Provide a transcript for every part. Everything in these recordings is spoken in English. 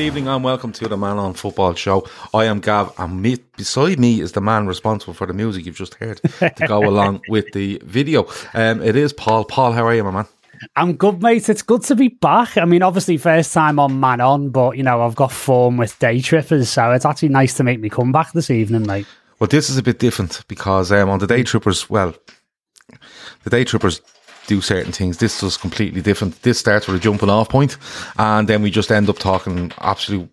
Good evening and welcome to the Man on Football Show. I am Gav, and me, beside me is the man responsible for the music you've just heard to go along with the video. Um, it is Paul. Paul, how are you, my man? I'm good, mate. It's good to be back. I mean, obviously, first time on Man On, but you know, I've got form with day trippers, so it's actually nice to make me come back this evening, mate. Well, this is a bit different because um, on the day trippers, well, the day trippers do certain things. This was completely different. This starts with a jumping off point, and then we just end up talking absolute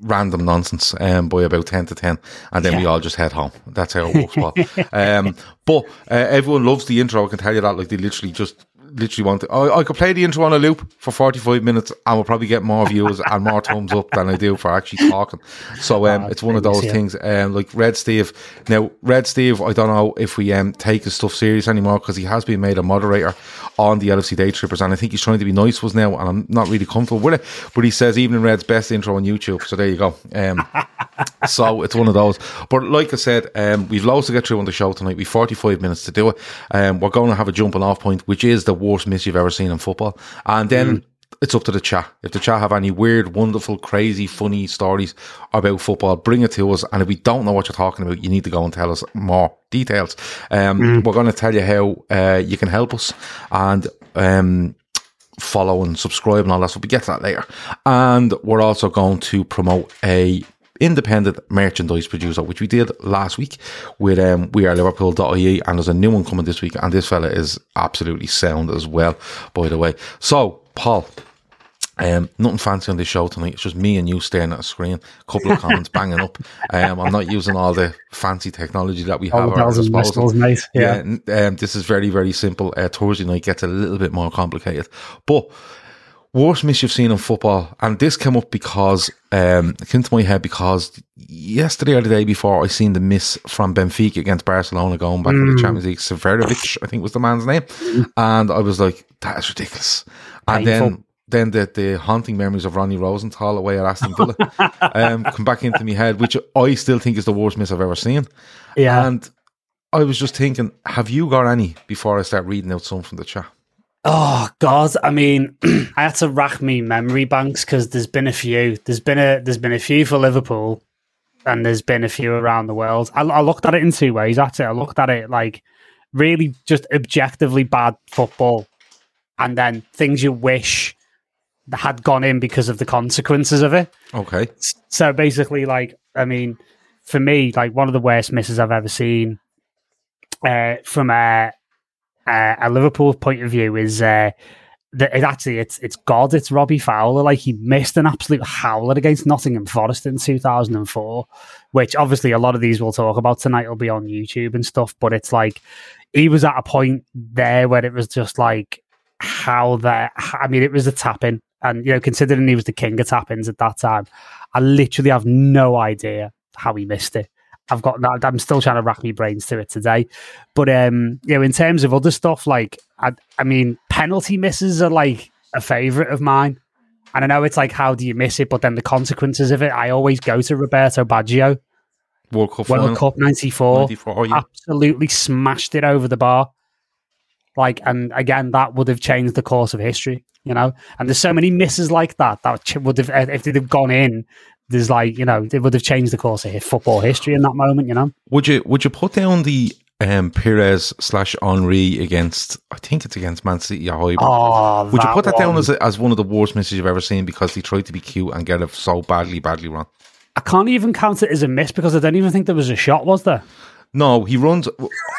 random nonsense um, by about 10 to 10 and then yeah. we all just head home that's how it works um, but uh, everyone loves the intro I can tell you that like they literally just literally want to. I, I could play the intro on a loop for 45 minutes and we'll probably get more views and more thumbs up than I do for actually talking. So um, oh, it's one of those things. Um, like Red Steve. Now, Red Steve, I don't know if we um, take his stuff serious anymore because he has been made a moderator on the LFC Day Trippers and I think he's trying to be nice was now and I'm not really comfortable with it. But he says Evening Red's best intro on YouTube. So there you go. Um, so it's one of those. But like I said, um, we've loads to get through on the show tonight. We've 45 minutes to do it. Um, we're going to have a jumping off point, which is the worst miss you've ever seen in football. And then mm. it's up to the chat. If the chat have any weird, wonderful, crazy, funny stories about football, bring it to us. And if we don't know what you're talking about, you need to go and tell us more details. Um, mm. We're going to tell you how uh, you can help us and um, follow and subscribe and all that. So we get to that later. And we're also going to promote a independent merchandise producer, which we did last week with um, We Are Liverpool.ie, and there's a new one coming this week, and this fella is absolutely sound as well, by the way. So, Paul, um, nothing fancy on this show tonight. It's just me and you staring at a screen, a couple of comments banging up. Um, I'm not using all the fancy technology that we have at our disposal. Nice. Yeah, yeah um, this is very, very simple. Uh, Thursday night gets a little bit more complicated, but worst miss you've seen in football, and this came up because um, it came to my head because yesterday or the day before I seen the miss from Benfica against Barcelona going back mm. in the Champions League. Seferovic, I think was the man's name, and I was like, that is ridiculous. And Painful. then then the, the haunting memories of Ronnie Rosenthal away at Aston Villa um, come back into my head, which I still think is the worst miss I've ever seen. Yeah. And I was just thinking, have you got any before I start reading out some from the chat? Oh God! I mean, I had to rack me memory banks because there's been a few. There's been a there's been a few for Liverpool, and there's been a few around the world. I, I looked at it in two ways. That's it. I looked at it like really just objectively bad football, and then things you wish had gone in because of the consequences of it. Okay. So basically, like, I mean, for me, like one of the worst misses I've ever seen uh, from a uh, a Liverpool point of view is uh, that it actually it's it's God, it's Robbie Fowler. Like he missed an absolute howler against Nottingham Forest in 2004, which obviously a lot of these we'll talk about tonight will be on YouTube and stuff. But it's like he was at a point there where it was just like how that. I mean, it was a tap in, and you know, considering he was the king of tap ins at that time, I literally have no idea how he missed it. I've got that. I'm still trying to rack my brains to it today. But um, you know, in terms of other stuff, like I, I mean, penalty misses are like a favorite of mine. And I know it's like, how do you miss it? But then the consequences of it, I always go to Roberto Baggio. World Cup World final. Cup 94. 94, yeah. Absolutely smashed it over the bar. Like, and again, that would have changed the course of history, you know? And there's so many misses like that that would have, if they'd have gone in, there's like, you know, it would have changed the course of football history in that moment, you know? Would you would you put down the um, Pires slash Henry against? I think it's against Man City. Oh, would you put that down as a, as one of the worst misses you've ever seen because he tried to be cute and get it so badly, badly wrong? I can't even count it as a miss because I don't even think there was a shot, was there? No, he runs.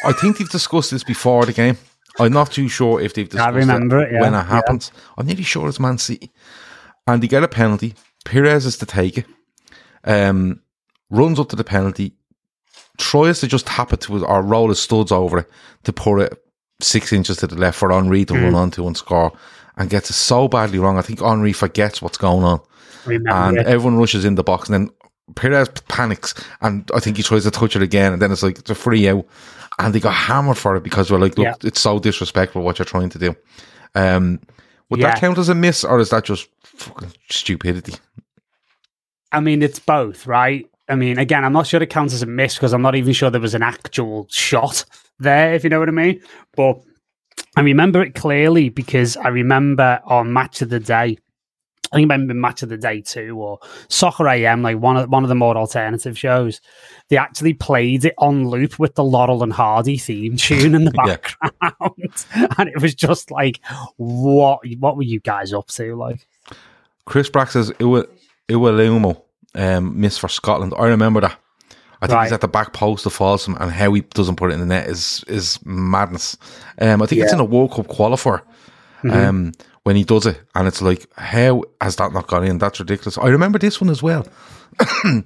I think they've discussed this before the game. I'm not too sure if they've discussed remember it, yeah, when it yeah. happens. I'm nearly sure it's Man City, and they get a penalty. Pires is to take it. Um, runs up to the penalty, tries to just tap it to or roll his studs over it to put it six inches to the left for Henry to Mm. run onto and score, and gets it so badly wrong. I think Henry forgets what's going on Remember and everyone rushes in the box, and then Pires panics, and I think he tries to touch it again, and then it's like it's a free out, and they got hammered for it because we're like, look, Yeah. it's so disrespectful what you're trying to do. Um, would Yeah. that count as a miss, or is that just fucking stupidity? I mean, it's both, right? I mean, again, I'm not sure it counts as a miss because I'm not even sure there was an actual shot there, if you know what I mean. But I remember it clearly because I remember on Match of the Day, I think it might have been Match of the Day too, or Soccer AM, like one of one of the more alternative shows. They actually played it on loop with the Laurel and Hardy theme tune in the Yeah. background, and it was just like, what? What were you guys up to? Like, Chris Brack says Iwa- Iwelumo um, miss for Scotland. I remember that. I think he's at the back post of Folsom, and how he doesn't put it in the net is is madness. Um, I think it's in a World Cup qualifier um, when he does it, and it's like, how has that not gone in? That's ridiculous. I remember this one as well.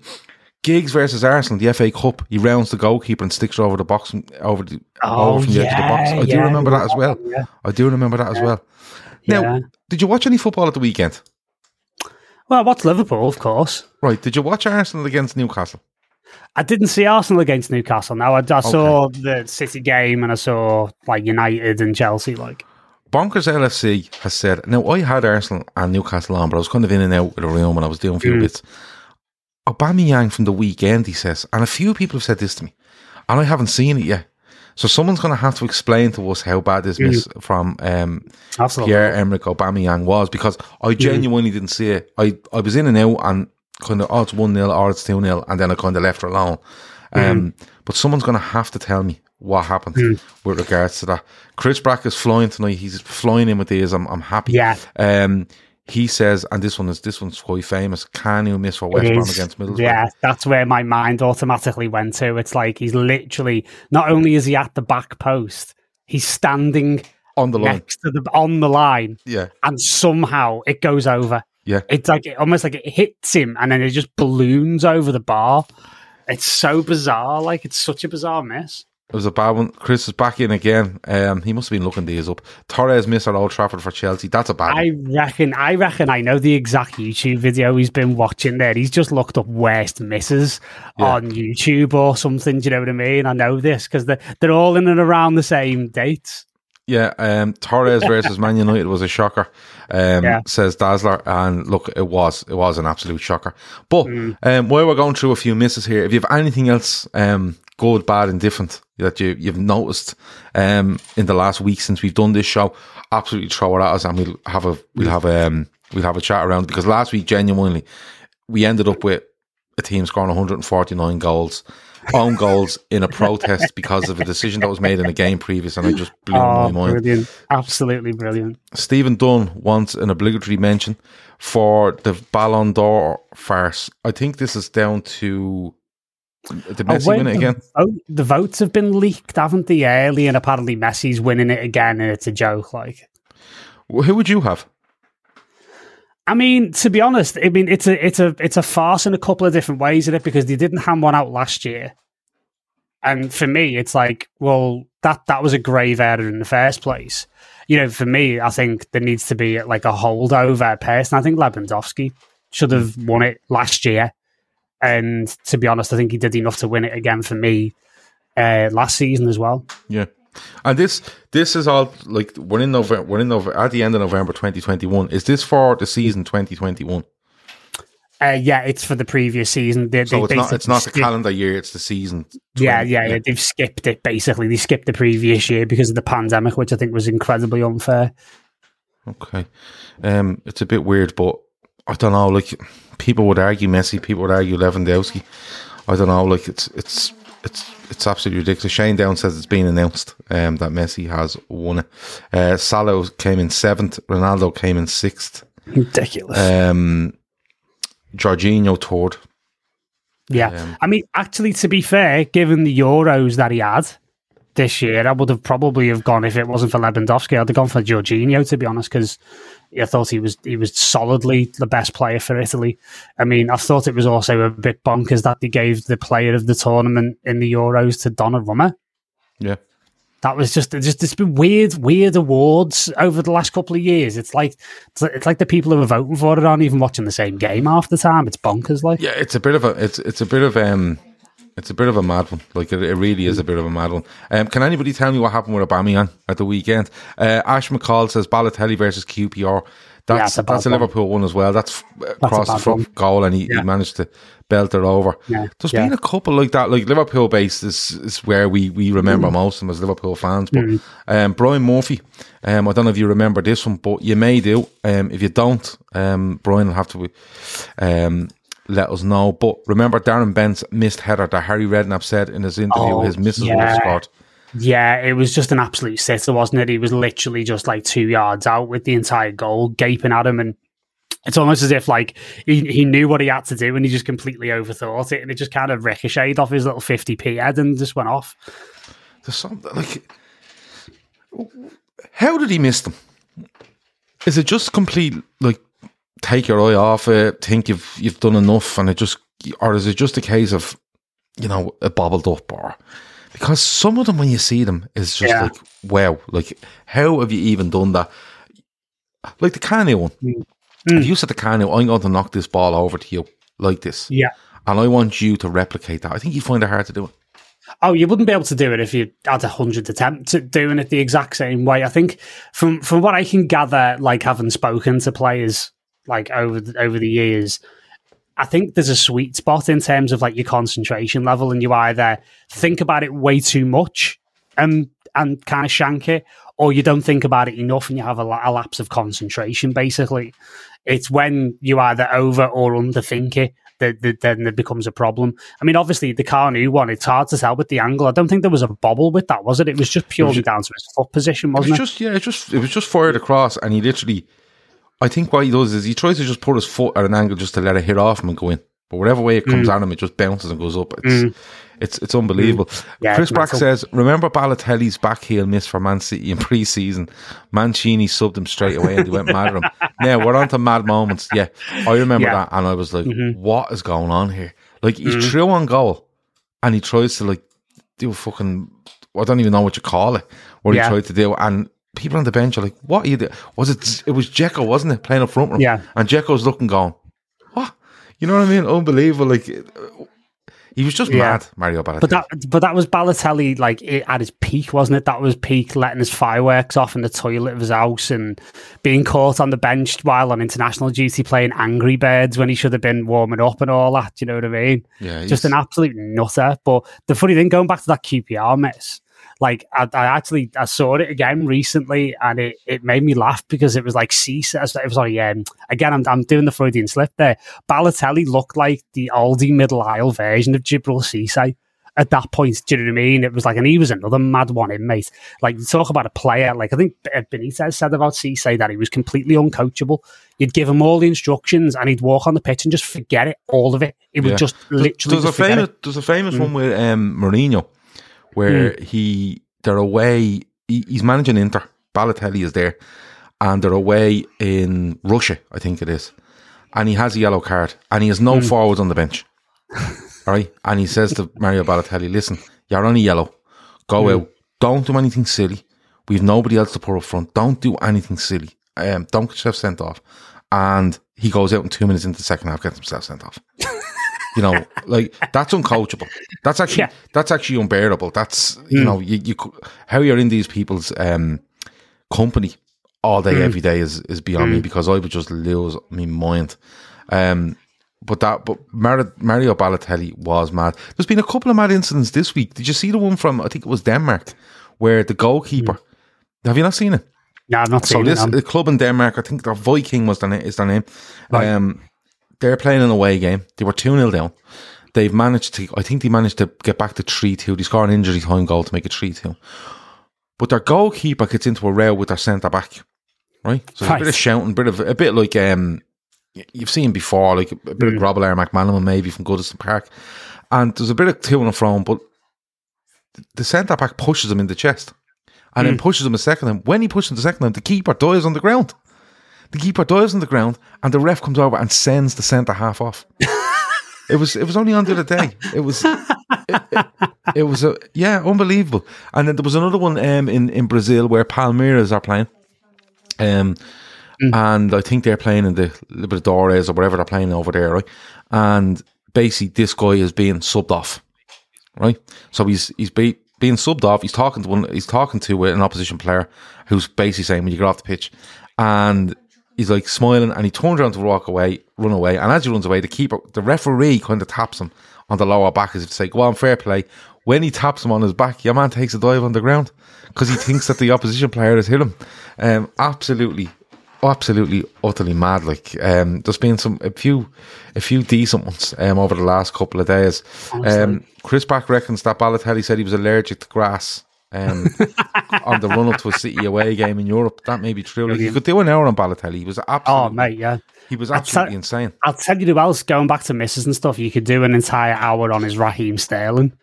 Giggs versus Arsenal, the FA Cup. He rounds the goalkeeper and sticks over the box, over the Oh, over from the edge of the box. yeah, I do remember that as well. yeah. I do remember that as well. Now, Yeah. did you watch any football at the weekend? Well, what's Liverpool, of course. Right. Did you watch Arsenal against Newcastle? I didn't see Arsenal against Newcastle. Now I, I saw the City game and I saw like United and Chelsea. Like, Bonkers LFC has said, now I had Arsenal and Newcastle on, but I was kind of in and out of the room when I was doing a few mm. bits. Aubameyang from the weekend, he says, and a few people have said this to me, and I haven't seen it yet. So someone's going to have to explain to us how bad this miss from um. Pierre Emerick Aubameyang was because I genuinely didn't see it. I, I was in and out and kind of, oh, it's 1 0 or it's 2 0, and then I kind of left her alone. Um, But someone's going to have to tell me what happened with regards to that. Chris Brack is flying tonight. He's flying in with these. I'm, I'm happy. Yeah. Um, he says, and this one is this one's quite famous. Kanu miss for West Brom against Middlesbrough? Yeah, that's where my mind automatically went to. It's like he's literally not only is he at the back post, he's standing On the line. next to the on the line, Yeah. and somehow it goes over. Yeah. It's like it, almost like it hits him, and then it just balloons over the bar. It's so bizarre. Like it's such a bizarre miss. It was a bad one. Chris is back in again. Um, he must have been looking these up. Torres missed at Old Trafford for Chelsea. That's a bad one. I reckon. I reckon. I know the exact YouTube video he's been watching. There, he's just looked up worst misses Yeah. on YouTube or something. Do you know what I mean? I know this because they're they're all in and around the same dates. Yeah, um, Torres versus Man United was a shocker, um, Yeah. says Dazzler. And look, it was it was an absolute shocker. But Mm. um, while we're going through a few misses here, if you have anything else, um, good, bad, and different that you you've noticed um, in the last week since we've done this show, absolutely throw it at us, and we'll have a we'll have um we'll have a chat around because last week genuinely we ended up with a team scoring 149 goals. Own goals in a protest because of a decision that was made in a game previous, and it just blew Oh, my mind. brilliant! Absolutely brilliant. Stephen Dunn wants an obligatory mention for the Ballon d'Or farce. I think this is down to the Messi win it the again. vote- the votes have been leaked, haven't they? Early, and apparently Messi's winning it again, and it's a joke. Like, Who would you have? I mean, to be honest, I mean it's a it's a it's a farce in a couple of different ways in it because they didn't hand one out last year, and for me, it's like, well, that that was a grave error in the first place. You know, for me, I think there needs to be like a holdover person. I think Lewandowski should have hmm. won it last year. And to be honest, I think he did enough to win it again for me uh, last season as well. Yeah. And this this is all like we're in November we're in November at the end of November twenty twenty one. Is this for the season twenty twenty one? Uh, yeah, it's for the previous season. They, So they it's not it's not the calendar year, it's the season. Yeah, yeah, yeah. They've skipped it basically. They skipped the previous year because of the pandemic, which I think was incredibly unfair. Okay. Um it's a bit weird, but I don't know, like people would argue Messi, people would argue Lewandowski. I don't know, like it's it's it's it's absolutely ridiculous. Shane Down says it's been announced um, that Messi has won it. Uh, Salah came in seventh. Ronaldo came in sixth. Ridiculous. Um, Jorginho third. yeah. um, I mean, actually, to be fair, given the Euros that he had this year, I would have probably have gone if it wasn't for Lewandowski. I'd have gone for Jorginho, to be honest, because I thought he was he was solidly the best player for Italy. I mean, I thought it was also a bit bonkers that they gave the player of the tournament in the Euros to Donnarumma. Yeah. That was just just it's been weird, weird awards over the last couple of years. It's like it's, like- it's like the people who are voting for it aren't even watching the same game half the time. It's bonkers, like Yeah, it's a bit of a it's it's a bit of um it's a bit of a mad one. Like it, it really is a bit of a mad one. Um, can anybody tell me what happened with Aubameyang at the weekend? Uh, Ash McCall says Balotelli versus QPR. That's it's a that's a. Liverpool one as well. That's f- across the front one. goal, and he, Yeah. he managed to belt it over. Yeah, There's yeah. been a couple like that. Like Liverpool based is is where we we remember Mm. most of them as Liverpool fans. But um, Brian Murphy, um, I don't know if you remember this one, but you may do. Um, if you don't, um, Brian will have to um, let us know. But remember Darren Bent's missed header that Harry Redknapp said in his interview Oh, his missus would have yeah. scored. yeah, it was just an absolute sitter, wasn't it? He was literally just like two yards out with the entire goal, gaping at him, and it's almost as if like he, he knew what he had to do and he just completely overthought it, and it just kind of ricocheted off his little fifty p head and just went off. There's something like, how did he miss them? Is it just complete like take your eye off it, think you've you've done enough, and it just, or is it just a case of, you know, it bobbled up, or because some of them when you see them is just Yeah. like wow, like how have you even done that? Like the Kanu one. Mm. If you said to Kanu, I'm going to knock this ball over to you like this, Yeah. and I want you to replicate that, I think you find it hard to do it. Oh, you wouldn't be able to do it if you had a hundred attempts at doing it the exact same way. I think from from what I can gather, like having spoken to players like over the, over the years, I think there's a sweet spot in terms of like your concentration level, and you either think about it way too much and and kind of shank it, or you don't think about it enough and you have a, a lapse of concentration. Basically, it's when you either over or underthink it that, that then it becomes a problem. I mean, obviously the Kanu one, it's hard to tell with the angle. I don't think there was a bobble with that, was it? It was just purely ju- down to his foot position, It wasn't was it? just yeah, it just it was just fired across, and he literally. I think what he does is he tries to just put his foot at an angle just to let it hit off him and go in. But whatever way it comes Mm. at him, it just bounces and goes up. It's it's it's unbelievable. Yeah, Chris Brack says, "Remember Balotelli's back heel miss for Man City in pre-season? Mancini subbed him straight away, and he went mad at him. Now we're on to mad moments. Yeah, I remember Yeah. that, and I was like, Mhm. "What is going on here?" Like he's Mhm. through on goal, and he tries to like do a fucking I don't even know what you call it. What Yeah. he tried to do, and people on the bench are like, "What are you doing?" Was it? It was Dzeko, wasn't it, playing up front him? Yeah. and Dzeko's looking, going, "What?" You know what I mean? Unbelievable. Like he was just Yeah. mad, Mario Balotelli. But that, but that was Balotelli like at his peak, wasn't it? That was peak letting his fireworks off in the toilet of his house and being caught on the bench while on international duty playing Angry Birds when he should have been warming up and all that. Do you know what I mean? yeah, just an absolute nutter. But the funny thing, going back to that QPR miss, like I, I actually I saw it again recently, and it, it made me laugh because it was like Cisse. It was like um, again, I'm I'm doing the Freudian slip there. Balotelli looked like the oldie middle aisle version of Djibril Cisse. At that point, do you know what I mean? It was like, and he was another mad one, in mate. Like talk about a player, like I think Benitez said about Cisse that he was completely uncoachable. You'd give him all the instructions, and he'd walk on the pitch and just forget it, all of it. He would Yeah. just literally there's a just forget famous it. Mm. there's a famous one with um, Mourinho where he they're away. He, he's managing Inter. Balotelli is there, and they're away in Russia, I think it is. And he has a yellow card, and he has Mm. no forwards on the bench. All right, and he says to Mario Balotelli, "Listen, you're on a yellow. Go Mm. out. Don't do anything silly. We've nobody else to put up front. Don't do anything silly. Um, don't get yourself sent off." And he goes out in two minutes into the second half, gets himself sent off. You know, like that's uncoachable. That's actually Yeah. that's actually unbearable. That's you know, you, you how you're in these people's um company all day, every day is is beyond me because I would just lose my mind. Um, but that, but Mar- Mario Balotelli was mad. There's been a couple of mad incidents this week. Did you see the one from I think it was Denmark, where the goalkeeper? Have you not seen it? No, I've not So seen this it. um, the club in Denmark, I think the Viking was their name, is their name. Um, they're playing an away game. They were two 0 down. They've managed to, I think they managed to get back to three two. They scored an injury time goal to make it three two. But their goalkeeper gets into a row with their centre back, right? So there's a bit Right. of shouting, bit of a bit like um, you've seen before, like a bit Mm. of Grobbelaar McManaman maybe from Goodison Park, and there's a bit of to and fro, but the centre back pushes him in the chest, and Mm. then pushes him a second time. When he pushes him the second time, the keeper dives on the ground. The keeper dives on the ground, and the ref comes over and sends the centre half off. it was it was only on the other day. It was it, it, it was a yeah unbelievable. And then there was another one um, in in Brazil where Palmeiras are playing, um, and I think they're playing in the Libertadores or whatever they're playing over there, right? And basically, this guy is being subbed off, right? So he's he's be, being subbed off. He's talking to one. He's talking to an opposition player who's basically saying, "When you get off the pitch," and he's like smiling, and he turns around to walk away, run away. And as he runs away, the keeper, the referee, kind of taps him on the lower back as if to say, "Go on, fair play." When he taps him on his back, your man takes a dive on the ground because he thinks that the opposition player has hit him. Um, absolutely absolutely utterly mad. Like um, there's been some a few a few decent ones um, over the last couple of days. Um, Chris Back reckons that Balotelli said he was allergic to grass. Um, on the run up to a City away game in Europe, that may be true. Like, you could do an hour on Balotelli. He was absolutely, oh, mate, yeah. he was absolutely insane. I'll tell you who else, going back to misses and stuff, you could do an entire hour on his Raheem Sterling.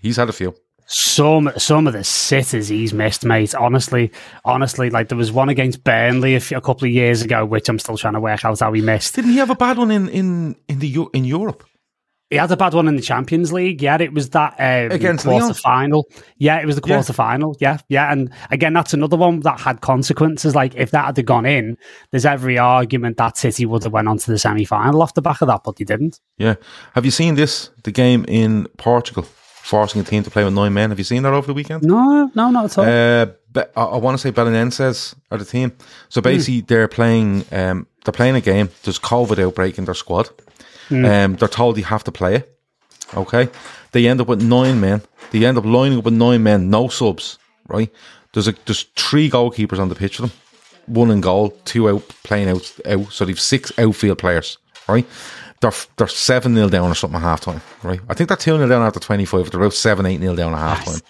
He's had a few. Some some of the sitters he's missed, mate. Honestly, honestly, like there was one against Burnley a, few, a couple of years ago, which I'm still trying to work out how he missed. Didn't he have a bad one in in in the in Europe? He had a bad one in the Champions League. Yeah, it was that um, Against quarter final. Yeah, it was the Yeah. quarter final. Yeah, yeah, and again, that's another one that had consequences. Like if that had gone in, there's every argument that City would have went on to the semi final off the back of that, but they didn't. Yeah. Have you seen this? The game in Portugal, forcing a team to play with nine men. Have you seen that over the weekend? No, no, not at all. Uh, Be- I, I want to say Belenenses are the team. So basically, they're playing. Um, they're playing a game. There's COVID outbreak in their squad. Um, they're told you have to play it. Okay, they end up with nine men. They end up lining up with nine men, no subs. Right? There's a there's three goalkeepers on the pitch for them. One in goal, two out playing out out. So they've six outfield players. Right? They're they're seven 0 down or something at half time. Right? I think they're two 0 down after twenty five. They're about seven eight 0 down at half time.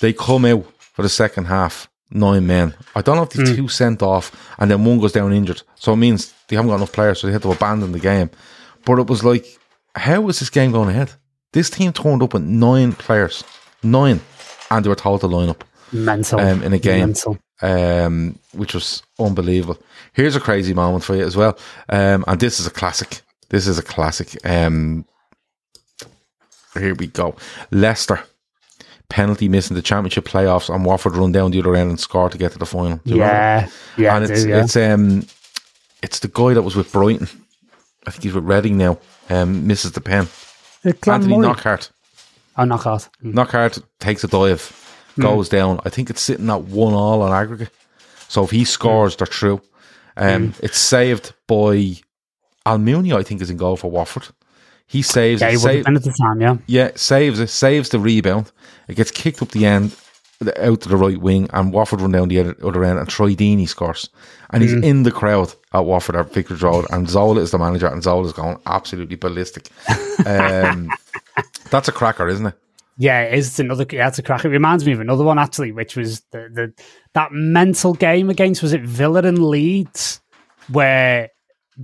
They come out for the second half, nine men. I don't know if the two sent off and then one goes down injured. So it means they haven't got enough players, so they had to abandon the game. But it was like, how was this game going ahead? This team turned up with nine players, nine, and they were told to line up Mental um, in a game, Mental. um, which was unbelievable. Here's a crazy moment for you as well, um, and this is a classic. This is a classic. Um, here we go. Leicester penalty missing the championship playoffs, and Watford run down the other end and score to get to the final. Remember? Yeah, yeah, and it's do, yeah. it's um it's the guy that was with Brighton. I think he's with Reading now. Um, misses the pen. Uh, Anthony Murray. Knockaert. Oh, knockout. Mm. Knockaert takes a dive, goes down. I think it's sitting at one all on aggregate. So if he scores, they're through. Um, It's saved by Almunia, I think, is in goal for Watford. He saves Yeah, he would have save- at the time, yeah. yeah, saves it, saves the rebound. It gets kicked up the end, out to the right wing, and Watford run down the other, other end, and Troy Deeney scores. And he's in the crowd at Watford at Vicarage Road, and Zola is the manager, and Zola's going absolutely ballistic. Um, that's a cracker, isn't it? Yeah, it is. It's another. Yeah, it's a crack. It reminds me of another one actually, which was the, the that mental game against was it Villa and Leeds, where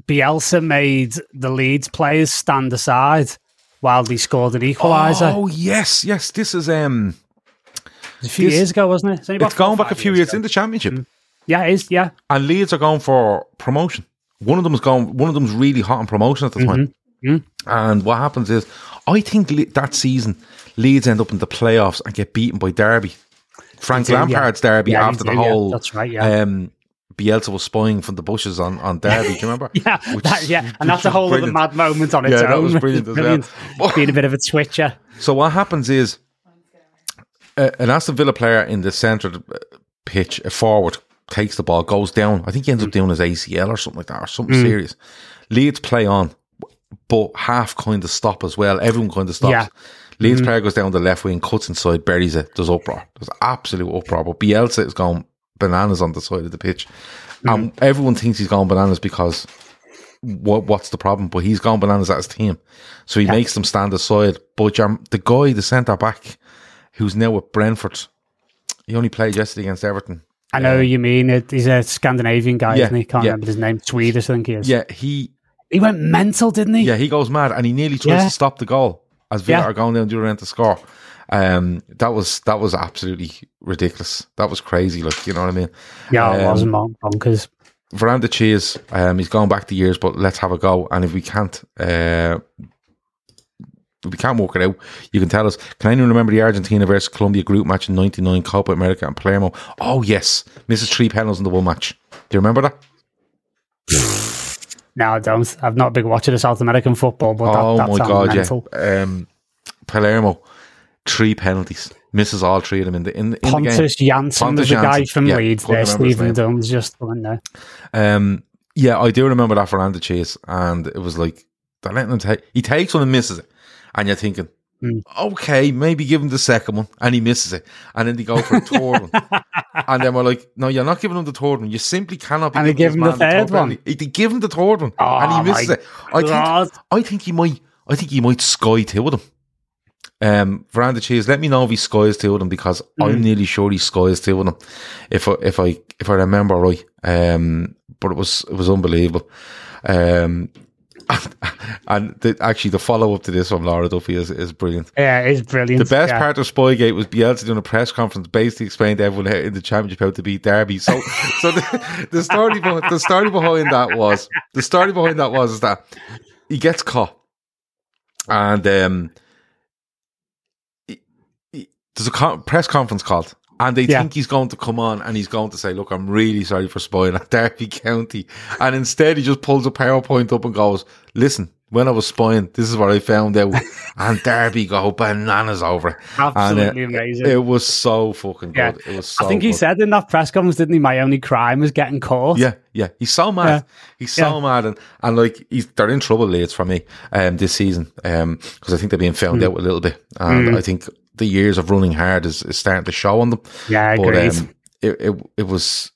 Bielsa made the Leeds players stand aside while they scored an equaliser. Oh yes, yes. This is um, a few this- years ago, wasn't it? it's going four or back a few years ago. in the championship, mm. Yeah, it is. Yeah, and Leeds are going for promotion. One of them is going. One of them's really hot on promotion at the time. Mm-hmm. Mm. And what happens is, I think Le- that season Leeds end up in the playoffs and get beaten by Derby. Frank do, yeah. Lampard's Derby Yeah, after the do, yeah. whole That's right, yeah. um, Bielsa was spying from the bushes on, on Derby. Do you remember? yeah, Which- that, yeah, and that's a whole was other mad moment on its Yeah, own. that was brilliant as well. Being a bit of a twitcher. So what happens is uh, an Aston Villa player in the centre of the uh, pitch, a forward, takes the ball, goes down. I think he ends up doing his ACL or something like that, or something serious. Leeds play on, but half kind of stop as well. Everyone kind of stops. Yeah. Leeds player goes down the left wing, cuts inside, buries it. There's uproar. There's absolute uproar. But Bielsa is going bananas on the side of the pitch. And everyone thinks he's gone bananas because what what's the problem? But he's gone bananas at his team. So he makes them stand aside. But the guy, the centre back, who's now with Brentford, he only played yesterday against Everton. I know you mean. It, he's a Scandinavian guy, Yeah, isn't he? Can't yeah. remember his name. Swedish, I think he is. Yeah, he He went mental, didn't he? yeah, he goes mad and he nearly tries Yeah. to stop the goal as Villa Yeah. are going down the to score. Um, that was that was absolutely ridiculous. That was crazy. Like you know what I mean. Yeah, it Um, was mon- bonkers. Veranda cheese. Um, he's gone back to years, but let's have a go. And if we can't, uh, we can't work it out, you can tell us. Can anyone remember the Argentina versus Colombia group match in '99 Copa America and Palermo? Oh yes, misses three penalties in the one match. Do you remember that? No, I don't. I've not a big watcher of South American football, but oh that, that my god, mental. yeah. Um, Palermo, three penalties, misses all three of them in the in, in the game. Pontus Jansson Pontus the guy from yeah, Leeds there. Stephen. Dunn's just went there. Um, yeah, I do remember that Veranda chase, and it was like they're letting him take. He takes one and misses it, and you're thinking, Hmm. okay, maybe give him the second one, and he misses it, and then they go for a third one, and then we're like, no, you're not giving him the third one. You simply cannot be. And they giving give him the third one? penalty. They give him the third one, Oh, and he misses it. I God. think, I think he might. I think he might sky two with them. Um, Veranda Cheese, let me know if he skies two of them because Hmm. I'm nearly sure he skies two of them. If I if I if I remember right, um, but it was it was unbelievable. Um, and the, actually the follow up to this from Laura Duffy is, is brilliant. Yeah, it's brilliant. The best yeah. part of Spygate was Bielsa doing a press conference, basically explaining to everyone in the championship how to beat Derby. So, so the, the story, behind, the story behind that was the story behind that was is that he gets caught, and um, he- he- there's a con- press conference called. And they Yeah. think he's going to come on and he's going to say, Look, I'm really sorry for spying at Derby County. And instead, he just pulls a PowerPoint up and goes, Listen, when I was spying, this is what I found out. and Derby go bananas over it. Absolutely And, uh, amazing. It was so fucking Yeah. good. It was so I think he good. said in that press conference, didn't he? My only crime was getting caught. Yeah, yeah. He's so mad. Yeah. He's so mad, and, and like he's they're in trouble, Leeds, for me, um, this season, um, because I think they're being found Hmm. out a little bit, and I think the years of running hard is, is starting to show on them. Yeah, I but um, it, it it was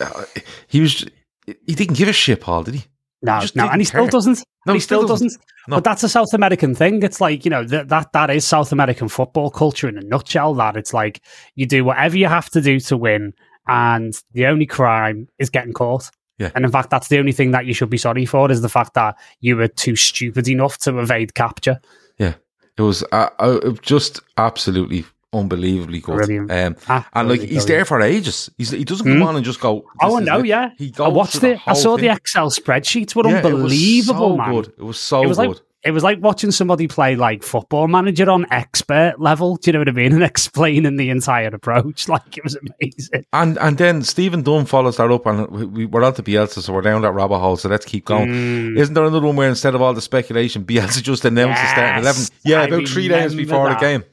uh, he was he didn't give a shit, Paul, did he? No, just no, and he still care. doesn't. No, he he still still doesn't. doesn't. No. But that's a South American thing. It's like you know that that that is South American football culture in a nutshell. That it's like you do whatever you have to do to win, and the only crime is getting caught. Yeah. And in fact, that's the only thing that you should be sorry for is the fact that you were too stupid enough to evade capture. It was uh, uh, just absolutely unbelievably good. Brilliant. Um, and like Absolutely he's brilliant. there for ages. He's, he doesn't come Hmm? on and just go. Oh, no, it." yeah. He I watched it. I saw whole the. Excel spreadsheets were Yeah, it was unbelievable, so man. Good. It was so it was good. like it was like watching somebody play like football manager on expert level. Do you know what I mean? And explaining the entire approach, like it was amazing. And and then Stephen Dunn follows that up, and we, we're on to Bielsa, so we're down that rabbit hole. So let's keep going. Mm. Isn't there another one where instead of all the speculation, Bielsa just announced the starting eleven? Yeah, I about three days before that. the game.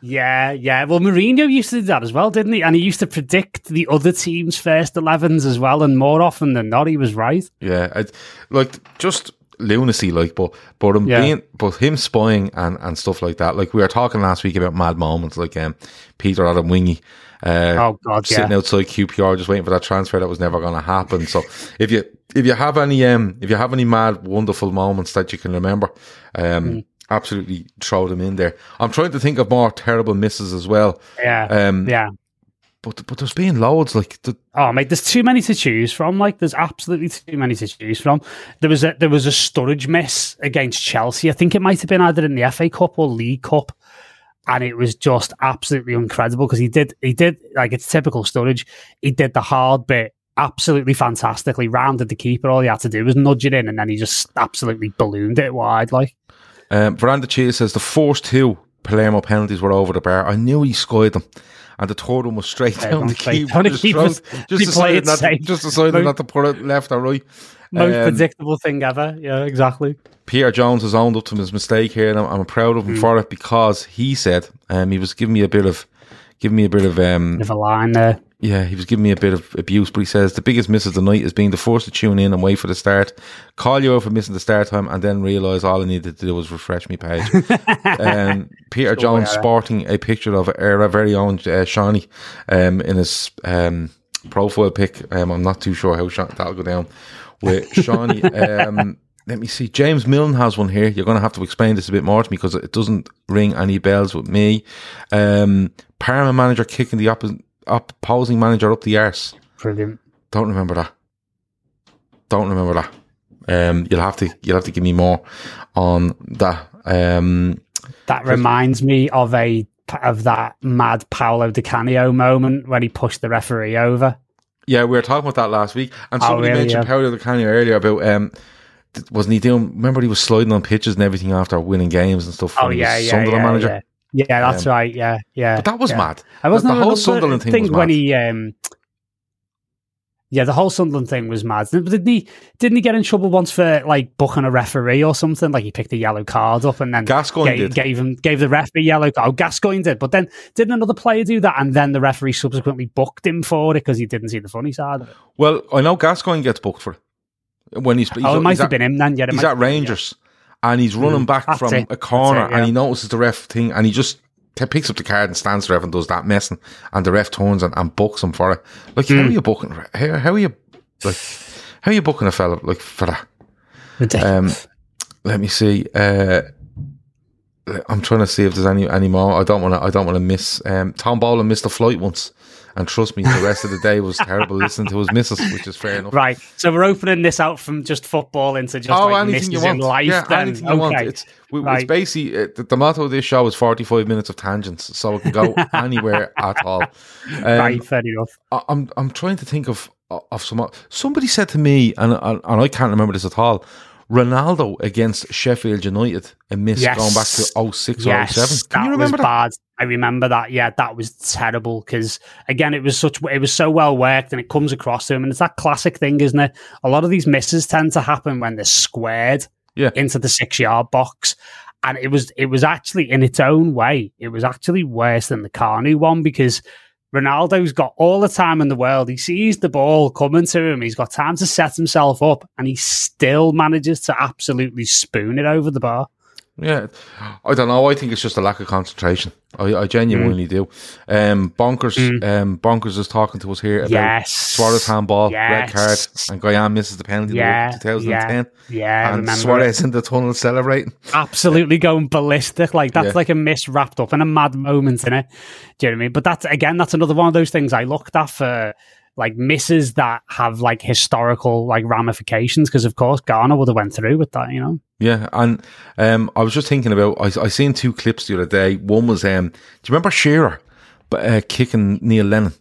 Yeah, yeah. Well, Mourinho used to do that as well, didn't he? And he used to predict the other team's first 11s as well. And more often than not, he was right. Yeah, I, like just lunacy, like, but but him Yeah. being, but him spying and and stuff like that. Like we were talking last week about mad moments, like um, Peter Odemwingie. Uh, Oh, God, sitting yeah. outside QPR just waiting for that transfer that was never going to happen. So if you if you have any um if you have any mad wonderful moments that you can remember, um Mm. absolutely throw them in there. I'm trying to think of more terrible misses as well. Yeah. Um, yeah. But but there's been loads like the, Oh mate, there's too many to choose from. Like, there's absolutely too many to choose from. There was a there was a Sturridge miss against Chelsea. I think it might have been either in the FA Cup or League Cup, and it was just absolutely incredible because he did he did like it's typical Sturridge. He did the hard bit absolutely fantastically. Rounded the keeper. All he had to do was nudge it in, and then he just absolutely ballooned it wide. Like, Um, Veranda Chia says the first two Palermo penalties were over the bar. I knew he skied them. And the third one was straight Yeah, down the straight down the keeper's keeper's- throat. Just decided, not safe. just decided not to put it left or right. Most Um, predictable thing ever. Yeah, exactly. Peter Jones has owned up to his mistake here, and I'm, I'm proud of him Hmm. for it because he said um, he was giving me a bit of, giving me a bit of, um, a line there. Yeah, he was giving me a bit of abuse. But he says the biggest miss of the night is being the first to tune in and wait for the start, call you out for missing the start time, and then realise all I needed to do was refresh my page. um, Peter Jones yeah. sporting a picture of our very own uh, Shawnee um, in his um, profile pic. Um, I'm not too sure how Sha- that'll go down with Shawnee. um, let me see. James Milne has one here. You're going to have to explain this a bit more to me because it doesn't ring any bells with me. Um, Parma manager kicking the oppo- opposing manager up the arse. Brilliant. Don't remember that. Don't remember that. Um, you'll have to you'll have to give me more on that. Um, That reminds me of a of that mad Paolo Di Canio moment when he pushed the referee over. yeah, we were talking about that last week, and Oh, somebody really? mentioned Yeah. Paolo Di Canio earlier about um, wasn't he doing? Remember he was sliding on pitches and everything after winning games and stuff. Oh yeah, yeah, Sunderland yeah, manager. yeah. Yeah, that's Um, right. Yeah, yeah. But that was yeah. mad. I wasn't the whole another Sunderland thing was when mad. he. Um, yeah, the whole Sunderland thing was mad. Didn't he? Didn't he get in trouble once for like booking a referee or something? Like he picked a yellow card up and then Gascoigne gave, gave him gave the referee yellow card. Oh, Gascoigne did, but then didn't another player do that? And then the referee subsequently booked him for it because he didn't see the funny side of it. Well, I know Gascoigne gets booked for it when he's. he's oh, it might have at- been him then. Yeah, he's at been him, yeah. And he's running back from it. a corner it, and he notices the ref thing and he just t- picks up the card and stands the ref and does that messing and the ref turns and, and books him for it. Like, Hmm. how are you booking? How, how are you, like, how are you booking a fella like for that? Ridiculous. Um, let me see. Uh, I'm trying to see if there's any any more. I don't want to. I don't want to miss. Um, Tom Boland missed a flight once, and trust me, the rest of the day was terrible listening to his misses, which is fair enough. Right, so we're opening this out from just football into just oh, like anything you want. in life. yeah, then. anything you okay. want. It's, we, it's basically uh, the, the motto of this show is 45 minutes of tangents, so it can go anywhere at all. Um, right, fair enough. I- I'm I'm trying to think of of some. Somebody said to me, and and, and I can't remember this at all. Ronaldo against Sheffield United, a miss Yes. going back to 06 or Yes, 07. Can that you remember that? bad. I remember that. Yeah, that was terrible because again, it was such it was so well worked, and it comes across to him, and it's that classic thing, isn't it? A lot of these misses tend to happen when they're squared Yeah. into the six yard box, and it was it was actually in its own way, it was actually worse than the Kanu one because. Ronaldo's got all the time in the world. He sees the ball coming to him. He's got time to set himself up, and he still manages to absolutely spoon it over the bar. Yeah, I don't know. I think it's just a lack of concentration. I, I genuinely Mm. do. Um, Bonkers, um, Bonkers is talking to us here about Yes. Suarez handball, red card, and Gyan misses the penalty Yeah, in 2010. Yeah, I and Suarez in the tunnel celebrating. absolutely going ballistic. Like that's Yeah. like a miss wrapped up in a mad moment in it. Do you know what I mean? But that's again, that's another one of those things I looked at for like misses that have like historical like ramifications. Because of course Ghana would have went through with that. You know. Yeah, and um, I was just thinking about. I, I seen two clips the other day. One was, um, do you remember Shearer, but uh, kicking Neil Lennon?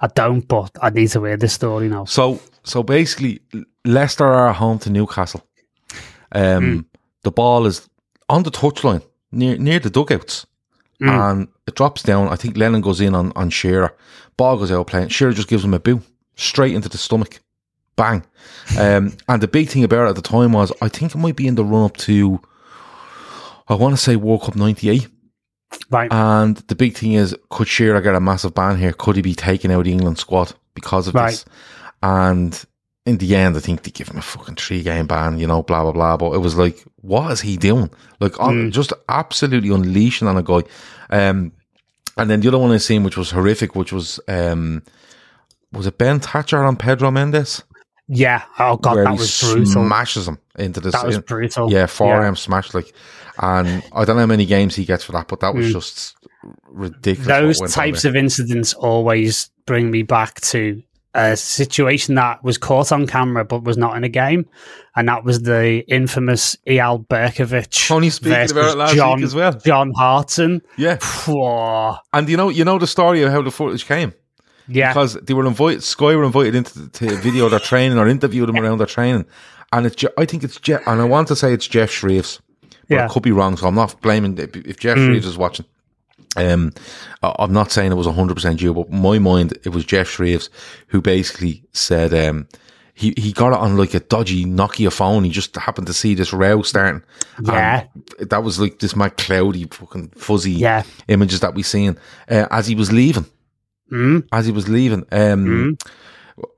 I don't, but I need to hear this story now. So, so basically, Leicester are home to Newcastle. Um, the ball is on the touchline near near the dugouts, and it drops down. I think Lennon goes in on on Shearer. Ball goes out playing. Shearer just gives him a boot straight into the stomach, bang. Um, and the big thing about it at the time was, I think it might be in the run up to, I want to say World Cup '98. Right. And the big thing is, could Shearer get a massive ban here? Could he be taken out of the England squad because of Right. this? And in the end, I think they give him a fucking three game ban, you know, blah, blah, blah. But it was like, what is he doing? Like, on, just absolutely unleashing on a guy. Um, and then the other one I seen, which was horrific, which was, um, was it Ben Thatcher on Pedro Mendes? yeah. Oh god, that was brutal. smashes him into the That was brutal. Yeah, forearm smash like, and I don't know how many games he gets for that, but that was just ridiculous. those types of incidents always bring me back to a situation that was caught on camera but was not in a game, and that was the infamous Eyal Berkovic. Tony speaking about it last John, week as well. John Hartson. yeah, Whoa. and you know, you know the story of how the footage came Yeah, because they were invited. Sky were invited into to video their training or interview them around their training, and it's I think it's Geoff, and I want to say it's Geoff Shreeves, but Yeah. I could be wrong, so I'm not blaming if if Geoff Mm. Shreeves is watching. Um, I- I'm not saying it was 100% you, but my mind, it was Geoff Shreeves who basically said, um, he, he got it on like a dodgy Nokia phone. He just happened to see this row starting. Yeah. And that was like this mad cloudy, fucking fuzzy Yeah. images that we seen uh, as he was leaving. Mm. As he was leaving. Um,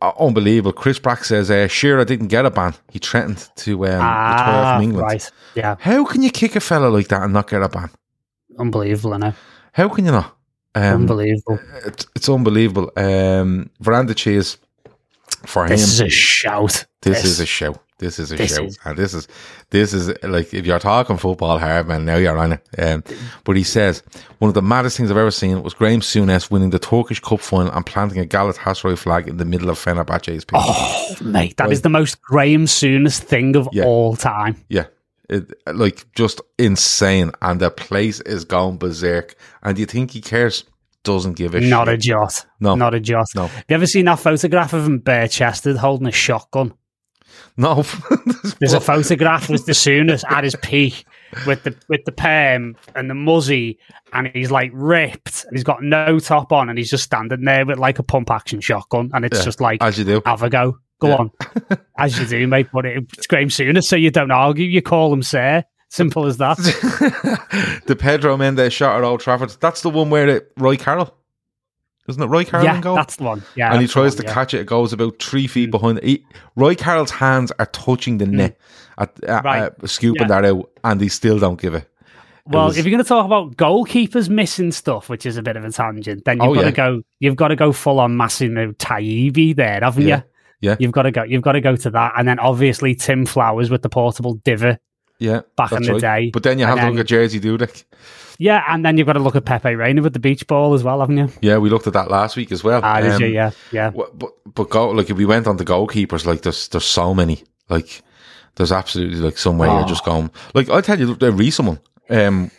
uh, Unbelievable. Chris Brack says, uh, Shearer didn't get a ban. He threatened to um, retire Ah, from England. right. Yeah. How can you kick a fella like that and not get a ban? Unbelievable, I know. How can you not? Um, Unbelievable. It's, it's unbelievable. Um, Veranda cheese for This him. This is a shout. this is a show. This is a This show, is- and this is this is like if you're talking football hard, man. Now you're on it. Um, but he says one of the maddest things I've ever seen was Graham Souness winning the Turkish Cup final and planting a Galatasaray flag in the middle of Fenerbahce's pitch. Oh, mate, that is the most Graham Souness thing of Yeah. all time. Yeah. It, like just insane, and the place is going berserk. And do you think he cares? Doesn't give a Not a jot. No. Not a jot. No. Have you ever seen that photograph of him bare chested holding a shotgun? no. There's a photograph with the Souness at his peak with the with the perm and the muzzy, and he's like ripped, and he's got no top on, and he's just standing there with like a pump action shotgun, and it's Yeah, just like as you do. have a go, go Yeah. on, as you do, mate. But it, it's Graham Souness, so you don't argue, you call him sir. Simple as that. the Pedro Mendes shot at Old Trafford. That's the one where it, Roy Carroll, isn't it? Roy Carroll yeah, in goal. that's the one. Yeah, and he tries one, to yeah. Mm. catch it. It goes about three feet behind. He, Roy Carroll's hands are touching the net, at, uh, Right. uh, scooping Yeah. that out, and he still don't give it. Well, was- if you're going to talk about goalkeepers missing stuff, which is a bit of a tangent, then you've Oh, got yeah. to go. You've got to go full on Massimo Taibi there, haven't Yeah. you? Yeah. You've got to go. You've got to go to that, and then obviously Tim Flowers with the portable diver. Yeah, Back in the right. day. But then you And have to look at Jerzy Dudek. Yeah, and then you've got to look at Pepe Reina with the beach ball as well, haven't you? Yeah, we looked at that last week as well. Ah, did Um, you? Yeah, yeah. But but go like if we went on the goalkeepers, like there's there's so many. Like there's absolutely like some way you're Oh. just going. Like I tell you, the recent one, um,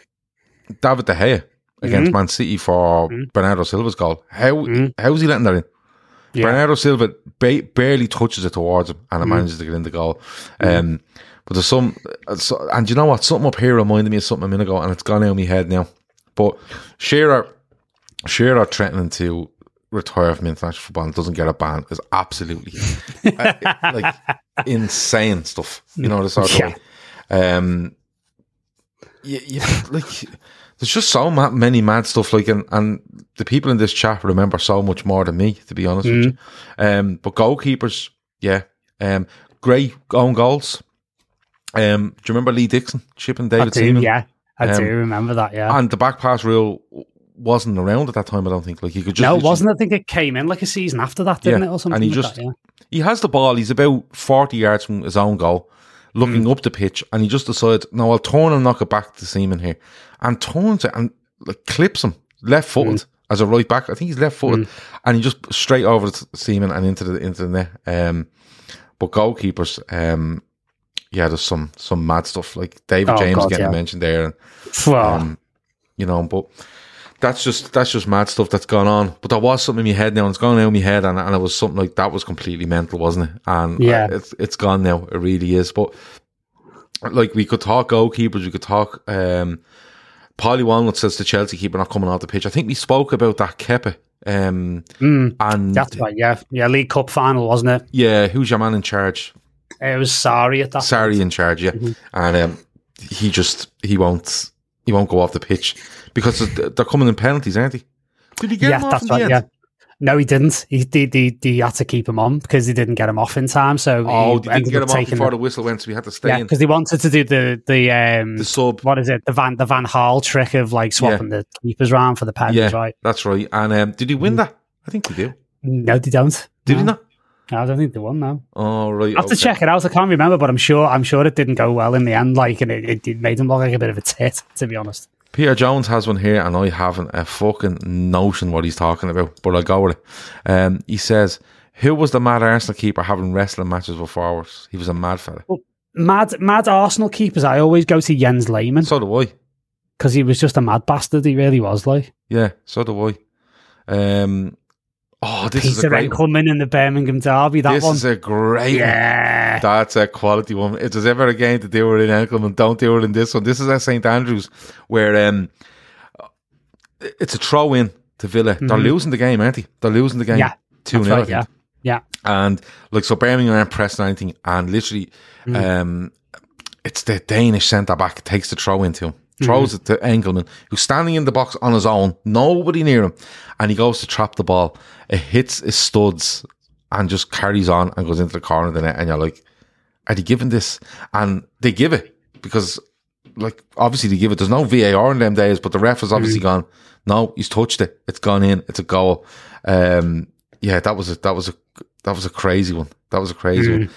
David De Gea Mm-hmm. against Man City for Bernardo Silva's goal. How Mhm. how's he letting that in? Yeah. Bernardo Silva ba- barely touches it towards him, and it Mm-hmm. manages to get in the goal. Um, but there's some, uh, so, and you know what? Something up here reminded me of something a minute ago, and it's gone out of my head now. But Shearer, Shearer threatening to retire from international football and doesn't get a ban is absolutely uh, like insane stuff. You know the sort of Yeah. way. Um, yeah, yeah, like there's just so ma- many mad stuff. Like, and, and the people in this chat remember so much more than me, to be honest with you. Um, but goalkeepers, yeah, um, great own goals. Um, do you remember Lee Dixon chipping I David do. Seaman? Yeah, I Um, do remember that. Yeah. And the back pass rule wasn't around at that time. I don't think. Like you could just no, it wasn't. I think it came in like a season after that, didn't Yeah, it, or something? and he like just- that, yeah. he has the ball. He's about 40 yards from his own goal, looking Mm. up the pitch, and he just decides, no, I'll turn and knock it back to Seaman here. And turns it and like clips him left footed Mm. as a right back. I think he's left footed, and he just straight over to Seaman and into the into the net. Um, but goalkeepers, um, yeah, there's some some mad stuff like David Oh, James God, getting yeah. mentioned there, and um, you know, but that's just that's just mad stuff that's gone on. But there was something in my head now, and it's gone out of my head, and, and it was something like that was completely mental, wasn't it? And Yeah. uh, it's it's gone now. It really is. But like we could talk goalkeepers, we could talk. um Polly Walnut says the Chelsea keeper not coming off the pitch. I think we spoke about that Kepa. Um, mm, and that's right. Yeah, yeah. League Cup final, wasn't it? yeah, who's your man in charge? It was sorry at that. Sarri in charge, yeah, Mm-hmm. and um, he just he won't he won't go off the pitch because they're coming in penalties, aren't they? Did he get yeah, him off that's in the right. end? Yeah. No, he didn't. He did. He, he, had to keep him on because he didn't get him off in time. So Oh, he didn't get him off before the- the whistle went, so we had to stay Yeah, because he wanted to do the the um The sub, what is it the Van the Van Gaal trick of like swapping the keepers round for the pens, yeah, right? that's right. And um, did he win that? I think he did. No, they don't. Did no. he not? No, I don't think they won. No, Oh, right. I have to check it out. I can't remember, but I'm sure I'm sure it didn't go well in the end. Like, and it, it, it made him look like a bit of a tit, to be honest. Peter Jones has one here, and I haven't a fucking notion what he's talking about, but I'll go with it. Um, he says, Who was the mad Arsenal keeper having wrestling matches with forwards? He was a mad fella. Mad, mad Arsenal keepers. I always go to Jens Lehmann So do I. because he was just a mad bastard. He really was. Like Yeah, so do I. Um, oh, this is a Peter great Enckelman in the Birmingham Derby. That This one. is a great one. yeah. That's a quality one. If there's ever a game to do it in Enckelman, don't do it in this one. This is at St Andrews, where um, it's a throw in to Villa. They're losing the game, aren't they? They're losing the game. Mm-hmm. Yeah, two That's 0 right, yeah, yeah. and like so Birmingham aren't pressing anything and literally um it's the Danish centre back takes the throw into him throws it to Enckelman who's standing in the box on his own nobody near him and he goes to trap the ball. It hits his studs and just carries on and goes into the corner of the net and you're like are they giving this? And they give it because like obviously they give it. There's no VAR in them days but the ref has obviously gone no he's touched it. It's gone in. It's a goal. Um yeah that was a that was a that was a crazy one. That was a crazy one.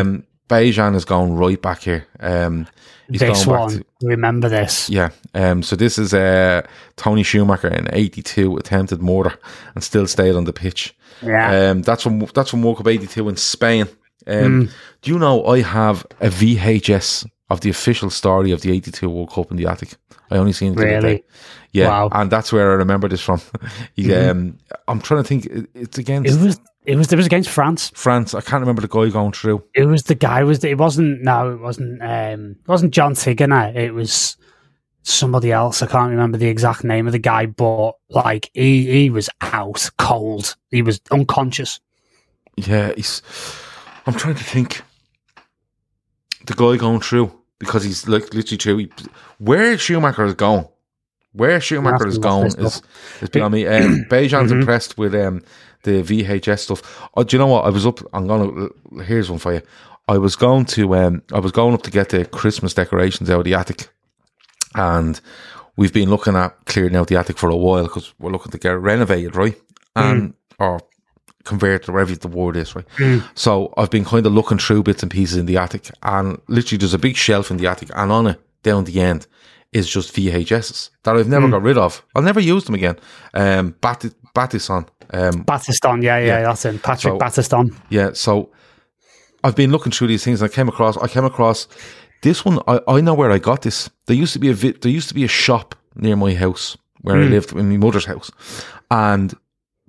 Um Bejan is going right back here um he's this one, to remember this? yeah. Um, so this is uh, Toni Schumacher in '82 attempted murder and still stayed on the pitch. Yeah. Um, that's from that's from World Cup '82 in Spain. Um, Do you know I have a VHS of the official story of the '82 World Cup in the attic? I only seen it Really? Yeah, Wow. Mm-hmm. and that's where I remember this from. he, um, I'm trying to think. it- It's against It was it was it was against France. France. I can't remember the guy going through. It was the guy was it wasn't no it wasn't um it wasn't John Tigana it was somebody else I can't remember the exact name of the guy but like he he was out cold he was unconscious Yeah, he's. I'm trying to think. The guy going through because he's like literally through. He, where Schumacher is going, where Schumacher is going is is beyond me. Um, Bejan's impressed with um the VHS stuff. Oh, do you know what? I was up. I'm gonna. Here's one for you. I was going to. Um, I was going up to get the Christmas decorations out of the attic, and we've been looking at clearing out the attic for a while because we're looking to get it renovated, right? And or converted, wherever the word is, right? So I've been kind of looking through bits and pieces in the attic, and literally there's a big shelf in the attic, and on it down the end is just VHSs that I've never got rid of. I'll never use them again. Um, Bat- Batison, um, Battiston yeah yeah, yeah, that's him Patrick So- Battiston yeah, so I've been looking through these things and I came across I came across this one I, I know where I got this. There used to be a vi- there used to be a shop near my house where I hmm. lived in my mother's house. And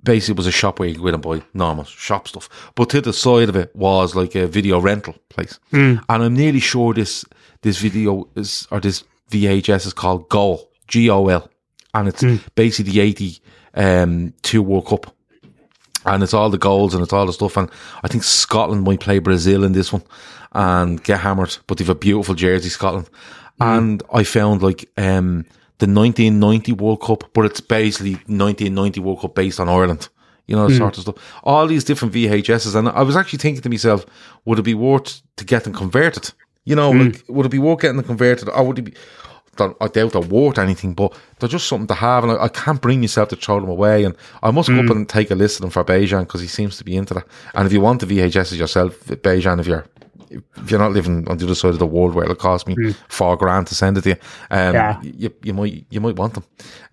basically it was a shop where you could go in and buy normal shop stuff. But to the side of it was like a video rental place. Hmm. And I'm nearly sure this this video is or this VHS is called Goal. G O L. And it's hmm. basically the eighty um two World Cup and it's all the goals and it's all the stuff. And I think Scotland might play Brazil in this one and get hammered, but they've a beautiful jersey, Scotland. And I found like um, the 1990 World Cup, but it's basically 1990 World Cup based on Ireland. You know, that sort of stuff. All these different VHSs. And I was actually thinking to myself, would it be worth to get them converted? You know, like, would it be worth getting them converted? Or would it be, don't- I doubt they're worth anything, but they're just something to have, and I, I can't bring myself to throw them away. And I must go up and take a list of them for Bejan because he seems to be into that. And if you want the VHSs yourself, Bejan, if you're if you're not living on the other side of the world where it'll cost me four grand to send it to you, um, Yeah. you, you might you might want them.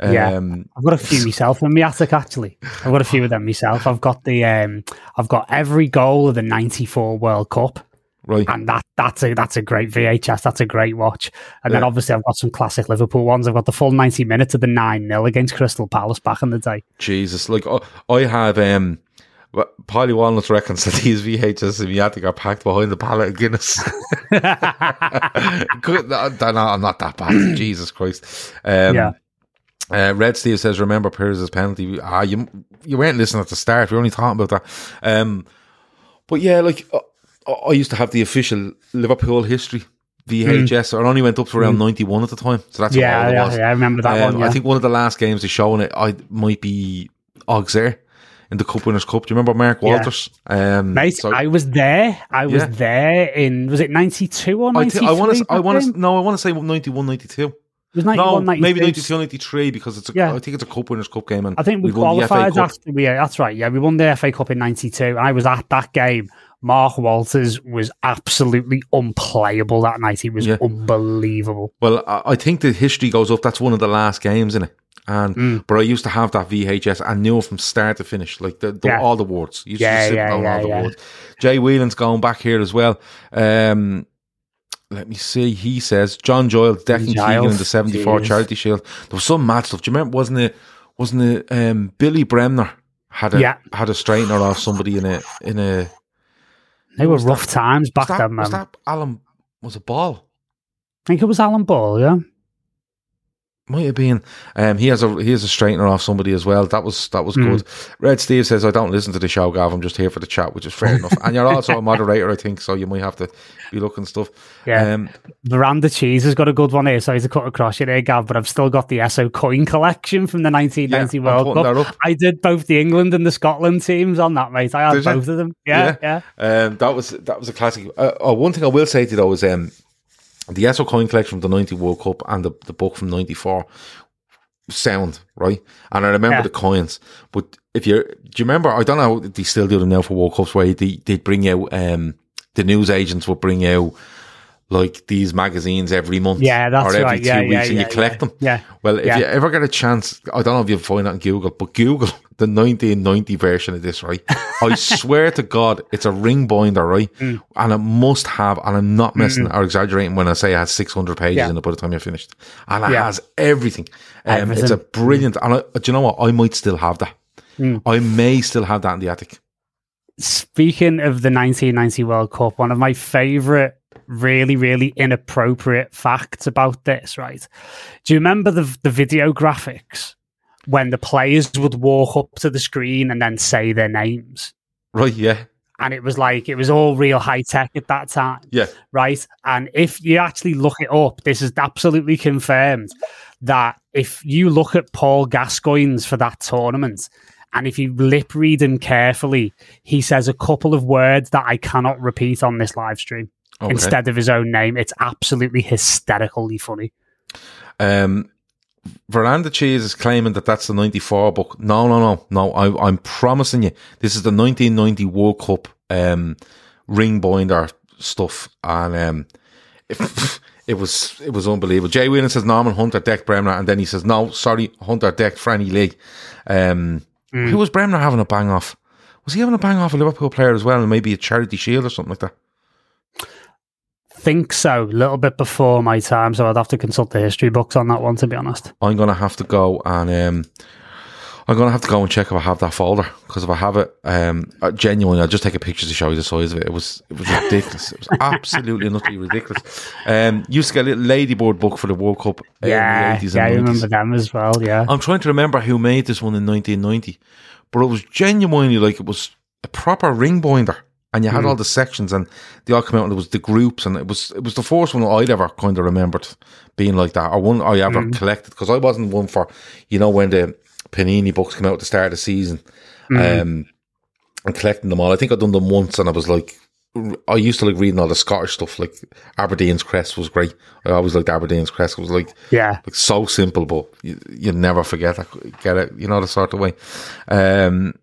Yeah. Um, I've got a few myself in my attic actually. I've got a few of them myself. I've got the um I've got every goal of the ninety four World Cup. Right. And that that's a that's a great VHS. That's a great watch. And then obviously I've got some classic Liverpool ones. I've got the full ninety minutes of the nine 0 against Crystal Palace back in the day. Jesus, like I, I have um. Polly Walnuts reckons that these VHS in the attic are packed behind the pallet of Guinness. Good, no, no, no, I'm not that bad. Jesus Christ. Um, Yeah. Uh, Red Steve says, "Remember Pires' penalty." Ah, you you weren't listening at the start. We are only talking about that. Um, but yeah, like uh, I used to have the official Liverpool history VHS. It only went up to around ninety one at the time, so that's Mm. Yeah, yeah, was. yeah, I remember that Um, one. Yeah. I think one of the last games they showing it, I might be Auxerre in the Cup Winners' Cup. Do you remember Mark Yeah. Walters? Um, Mate, so- I was there. I was Yeah. there in was it ninety two or I, ninety? I want to. I want to. No, I want to say 91, 92. It was No, 91, maybe 92. 92, 93 because it's. A, Yeah. I think it's a Cup Winners' Cup game, and I think we, FA qualified after we. Yeah, that's right. Yeah, we won the FA Cup in '92. I was at that game. Mark Walters was absolutely unplayable that night. He was Yeah. unbelievable. Well, I, think the history goes up. That's one of the last games in it. And Mm. but I used to have that VHS and knew from start to finish, like the, the Yeah. all the words. Used Yeah, to yeah, down yeah, all the yeah. words. Jay Whelan's going back here as well. Um, let me see. He says John Giles decking Keegan in the seventy four. Charity Shield. There was some mad stuff. Do you remember? Wasn't it? Wasn't it? Um, Billy Bremner had a Yeah. had a straightener off somebody in a in a. They were was rough times back Was that, then, was man. that Alan? Was a ball? I think it was Alan Ball. Yeah, Might have been. Um, he has a he has a straightener off somebody as well. That was that was Mm. good. Red Steve says, "I don't listen to the show, Gav. I'm just here for the chat," which is fair enough. And you're also a moderator, I think, so you might have to be looking stuff. Yeah. Um, Veranda Cheese has got a good one here. Sorry to cut across you there, Gav, but I've still got the Esso coin collection from the 1990 Yeah, World Cup. I did both the England and the Scotland teams on that, mate. I had Did you? both of them. Yeah, yeah. Um, that was that was a classic. Uh, oh, one thing I will say to you though is um, the Esso coin collection from the '90 World Cup and the, the book from '94 sound right. And I remember Yeah. the coins. But if you do you remember? I don't know. They still do them now for World Cups where they they'd bring out um, the news agents would bring out. Like these magazines every month, Yeah, that's or every right. two Yeah, weeks, yeah, and you collect them. Yeah. Well, if you ever get a chance, I don't know if you'll find that on Google, but Google the 1990 version of this, right? I swear to God, it's a ring binder, right? Mm. And it must have, and I'm not messing or exaggerating when I say it has 600 pages Yeah. in it by the time you're finished. And it Yeah. has everything. Um, It's a Everything. brilliant, and I, do you know what? I might still have that. Mm. I may still have that in the attic. Speaking of the 1990 World Cup, one of my favourite, really, really inappropriate facts about this, right? Do you remember the the video graphics when the players would walk up to the screen and then say their names? Right, yeah. And it was like it was all real high tech at that time. Yeah. right? And if you actually look it up, this is absolutely confirmed that if you look at Paul Gascoigne's for that tournament, and if you lip read him carefully, he says a couple of words that I cannot repeat on this live stream Okay. instead of his own name. It's absolutely hysterically funny. Um, Veranda Cheese is claiming that that's the 94 book. No, no, no, no. I, I'm promising you, this is the 1990 World Cup um, ring binder stuff. And um, it, it was it was unbelievable. Jay Whelan says Norman Hunter decked Bremner, and then he says, no, sorry, Hunter decked Franny Lee. Um, Who was Bremner having a bang off? Was he having a bang off a Liverpool player as well, and maybe a charity shield or something like that? Think so, a little bit before my time, so I'd have to consult the history books on that one, to be honest. I'm gonna have to go and um, I'm gonna have to go and check if I have that folder because if I have it, um, uh, genuinely, I'll just take a picture to show you the size of it. It was it was ridiculous. it was absolutely utterly ridiculous. Um, used to get a little Ladybird book for the World Cup Yeah, in the 80s yeah, I remember them as well. Yeah, I'm trying to remember who made this one in 1990, but it was genuinely like it was a proper ring binder, and you had Hmm. all the sections, and they all come out, and it was the groups, and it was it was the first one I'd ever kind of remembered being like that, or one I ever Hmm. collected because I wasn't one for you know when the Panini books came out at the start of the season, Hmm. um, and collecting them all. I think I'd done them once, and I was like. I used to like reading all the Scottish stuff, like Aberdeen's crest was great. I always liked Aberdeen's crest. It was like yeah. like so simple, but you, you never forget it, get it, you know, the sort of way. Um,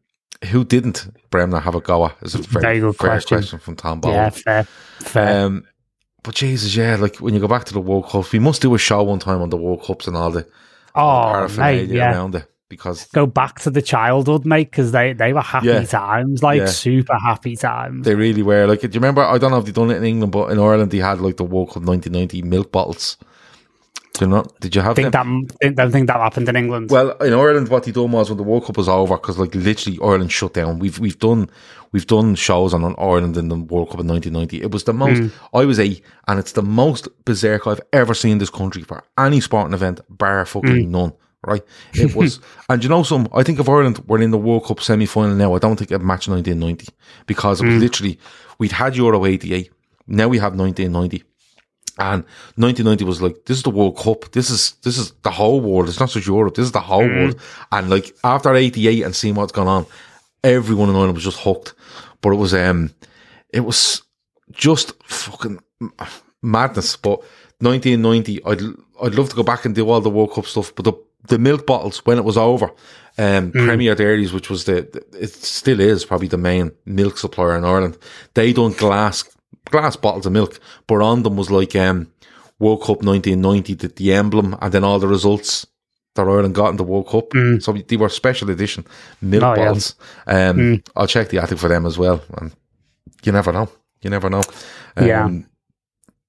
who didn't Bremner have a go at? Is a very, Very good question. question from Tom Ball. Yeah, fair, fair. Um, but Jesus, yeah, like when you go back to the World Cups, we must do a show one time on the World Cups and all the oh, mate, paraphernalia yeah. around it because Go back to the childhood, mate, because they, they were happy Yeah. times, like Yeah. super happy times. they really were. Like, do you remember? I don't know if they've done it in England, but in Ireland they had like the World Cup 1990 milk bottles. Do you not? Did you have think them? that I don't think that happened in England. Well, in Ireland, what they done was when the World Cup was over, because like literally Ireland shut down. We've we've done we've done shows on, on Ireland in the World Cup in 1990. It was the most. Hmm. I was eight, and it's the most berserk I've ever seen this country for any sporting event, bar fucking hmm. none. Right? It was, and you know, some. I think if Ireland were in the World Cup semi final now, I don't think it'd match 1990 because it was hmm. literally we'd had Euro 88. Now we have 1990. And 1990 was like, this is the World Cup. This is, this is the whole world. It's not just Europe. This is the whole world. And like after 88 and seeing what's gone on, everyone in Ireland was just hooked. But it was, um, it was just fucking madness. But 1990, I'd, I'd love to go back and do all the World Cup stuff. But the, the milk bottles, when it was over, um, Premier Dairies, which was the, the- it still is probably the main milk supplier in Ireland, they done glass, glass bottles of milk, but on them was like, um, World Cup 1990, the, the emblem, and then all the results that Ireland got in the World Cup. So they were special edition milk Oh, yeah. bottles. Um, I'll check the attic for them as well. And you never know. You never know. Um, Yeah.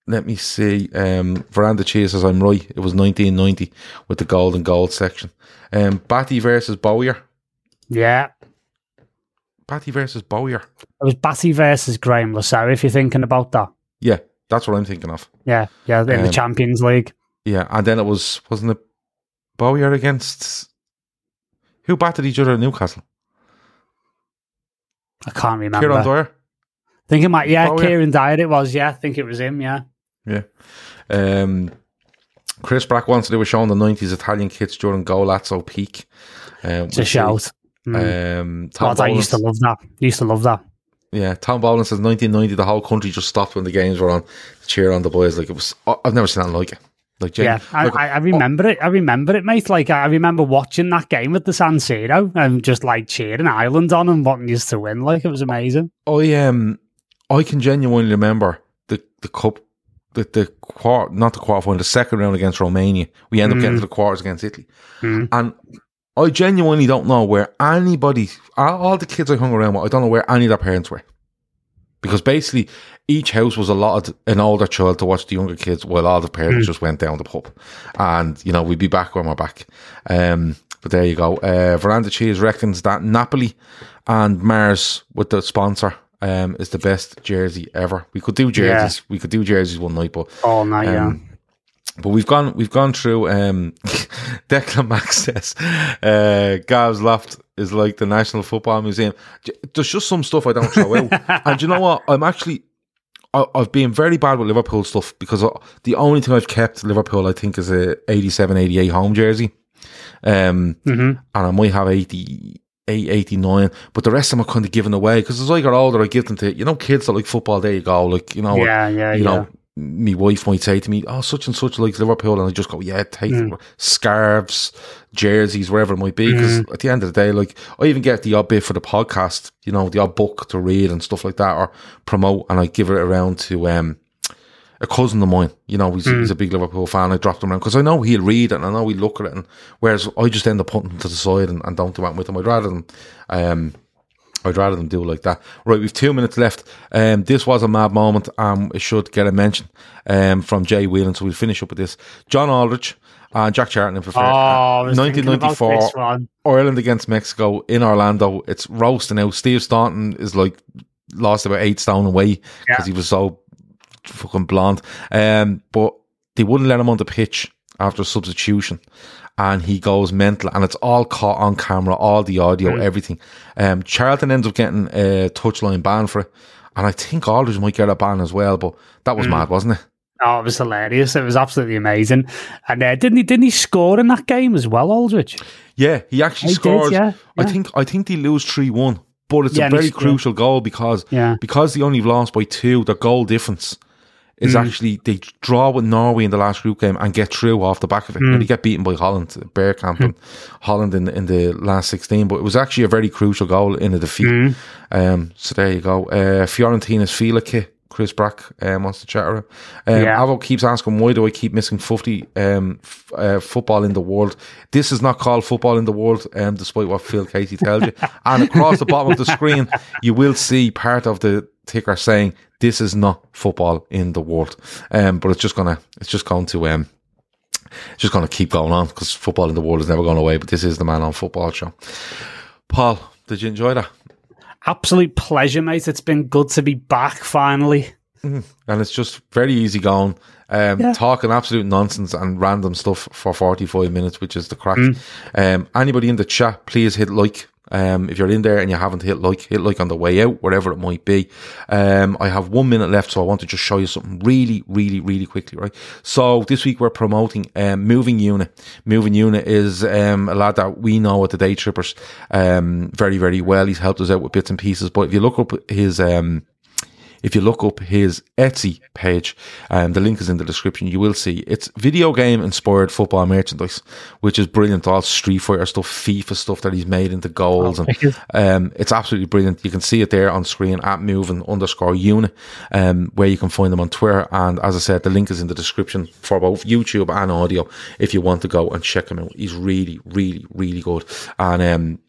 Let me see. Um, Veranda Cheese says I'm right. It was 1990 with the gold and gold section. Um, Batty versus Bowyer. yeah, Batty versus Bowyer. it was Batty versus Graeme Le Saux. If you're thinking about that, Yeah, that's what I'm thinking of. yeah, yeah, in the Um, Champions League. Yeah, and then it was wasn't it Bowyer against who batted each other at Newcastle? I can't remember. Kieron Dyer. I think it might. Yeah, Bowyer. Kieron Dyer. It was. Yeah, I think it was him. Yeah. Yeah. Um, Chris Brack wants to do a show on the nineties Italian kits during Golazzo peak. Um, It's a shout. Mm. Um, God, I used to love that. Used to love that. Yeah, Tom Boland says 1990, the whole country just stopped when the games were on to cheer on the boys. Like it was, I've never seen that like it. Like, Yeah, I, like, I, I remember it. I remember it, mate. Like I remember watching that game at the San Siro and just like cheering Ireland on and wanting us to win. Like it was amazing. I um, I can genuinely remember the the cup, the the quarter, not the quarter final, the second round against Romania. We end up getting to the quarters against Italy, Mm. and I genuinely don't know where anybody, all all the kids I hung around with, I don't know where any of their parents were, because basically each house was allotted an older child to watch the younger kids, while all the parents just went down the pub, and you know we'd be back when we're back. Um, but there you go. Uh, Veranda Cheese reckons that Napoli and Mars with the sponsor um, is the best jersey ever. We could do jerseys. We could do jerseys one night, but All night, um, but we've gone we've gone through um Declan Max says uh Gav's Loft is like the National Football Museum. There's just some stuff I don't throw out. and you know what? I'm actually I, I've been very bad with Liverpool stuff because I, the only thing I've kept Liverpool I think is a 87 88 home jersey. Um yeah. hmm and I might have 80 eight, 89, but the rest of them are kind of given away because as I got older, I give them to, you know, kids that like football, there you go, like, you know, Yeah, yeah, you yeah. know, my wife might say to me, "Oh, such and such likes Liverpool," and I just go, "Yeah, take Mm. scarves, jerseys, wherever it might be." Because Mm. at the end of the day, like I even get the odd bit for the podcast, you know, the odd book to read and stuff like that, or promote, and I give it around to um a cousin of mine. You know, he's, Mm. he's a big Liverpool fan. I dropped him around because I know he'll read it and I know he'll look at it. And whereas I just end up putting them to the side and, and don't do anything with them. I'd rather them, um, I'd rather them do it like that. Right, we've two minutes left. Um, this was a mad moment. Um, it should get a mention um, from Jay Whelan. So we'll finish up with this. John Aldridge and Jack Charlton in for Oh, I was thinking about 1994. this one. Ireland against Mexico in Orlando. It's roasting out. Steve Staunton is like lost about eight stone away because Yeah. he was so fucking blonde. Um, but they wouldn't let him on the pitch after substitution. And he goes mental, and it's all caught on camera, all the audio, everything. Um, Charlton ends up getting a touchline ban for it, and I think Aldridge might get a ban as well. But that was mad, wasn't it? Oh, it was hilarious. It was absolutely amazing. And uh, didn't he? Didn't he score in that game as well, Aldridge? Yeah, he actually He did, scores. yeah, I think I think they lose three one, but it's Yeah, a very crucial goal because Yeah. because they only lost by two. The goal difference Mm. is actually they draw with Norway in the last group game and get through off the back of it. Mm. Now, They get beaten by Holland, Bergkamp, and Holland in the, in the last sixteen. But it was actually a very crucial goal in the defeat. Mm. Um, so there you go. Uh, Fiorentina's Fila. Chris Brack um, wants to chat around. Um, Yeah. Avo keeps asking, why do I keep missing 50 um, f- uh, football in the world? This is not called football in the world, um, despite what Phil Casey tells you. and across the bottom of the screen, you will see part of the ticker saying, this is not football in the world. Um, but it's just gonna, it's just going to, um, it's just going to keep going on because football in the world is never going away. But this is the Man on Football show. Paul, did you enjoy that? Absolute pleasure, mate. It's been good to be back finally. and it's just very easy going. Um, Yeah. talking absolute nonsense and random stuff for 45 minutes, which is the crack. Mm. Um, anybody in the chat, please hit like. Um, if you're in there and you haven't hit like, hit like on the way out, wherever it might be. Um, I have one minute left, so I want to just show you something really, really, really quickly, right? So this week we're promoting, um, Moving Unit. Moving Unit is, um, a lad that we know at the Day Trippers, um, very, very well. He's helped us out with bits and pieces, but if you look up his, um, if you look up his Etsy page, um, the link is in the description, you will see it's video game inspired football merchandise, which is brilliant. All Street Fighter stuff, FIFA stuff that he's made into goals. Oh, and um, it's absolutely brilliant. You can see it there on screen at moving underscore unit, um, where you can find them on Twitter. And as I said, the link is in the description for both YouTube and audio if you want to go and check him out. He's really, really, really good. And, um,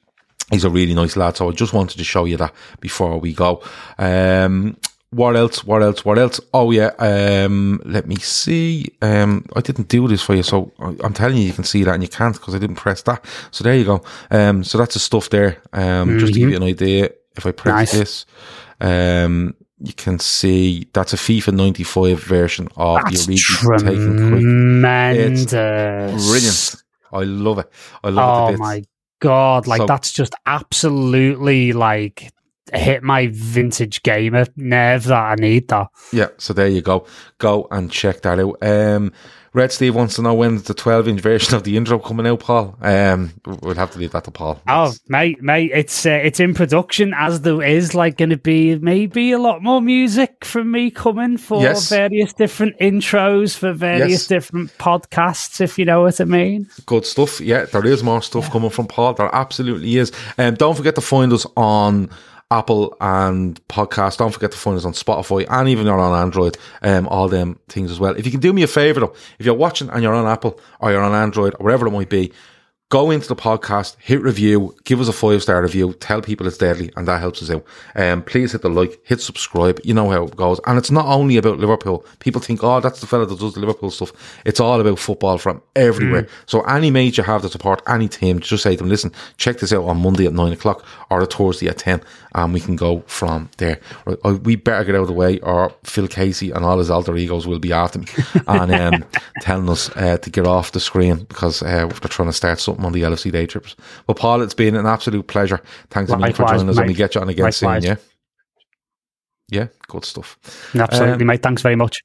he's a really nice lad. So I just wanted to show you that before we go. Um, what else? What else? What else? Oh yeah. Um, let me see. Um, I didn't do this for you, so I'm telling you, you can see that, and you can't because I didn't press that. So there you go. Um, so that's the stuff there. Um, just to give you an idea, if I press Nice. this, um, you can see that's a FIFA 95 version of That's the Origi taken quick. tremendous. Brilliant. I love it. I love oh it. my god! Like So- that's just absolutely like hit my vintage gamer nerve that I need. That Yeah, so there you go. Go and check that out. Um, Red Steve wants to know when's the 12 inch version of the intro coming out, Paul. Um, we'll have to leave that to Paul. oh mate, mate, it's uh, it's in production as there is like going to be maybe a lot more music from me coming for Yes. various different intros for various Yes. different podcasts, if you know what I mean. Good stuff. Yeah, there is more stuff coming from Paul. There absolutely is. And um, don't forget to find us on Apple and podcast. Don't forget to find us on Spotify and even on Android. Um, all them things as well. If you can do me a favor though, if you're watching and you're on Apple or you're on Android or wherever it might be, go into the podcast, hit review, give us a five star review, tell people it's deadly, and that helps us out. Um, please hit the like, hit subscribe. You know how it goes. And it's not only about Liverpool. People think, oh, that's the fella that does the Liverpool stuff. It's all about football from everywhere. So any mate you have to support any team, just say to them, listen, check this out on Monday at nine o'clock or a Thursday at 10, and we can go from there. We better get out of the way, or Phil Casey and all his alter egos will be after me and um, telling us uh, to get off the screen because uh, they're trying to start something on the LFC Day trips. But Paul, it's been an absolute pleasure. Thanks a for joining us, and we get you on again soon. Yeah, yeah, good stuff. Absolutely, Um, mate. Thanks very much.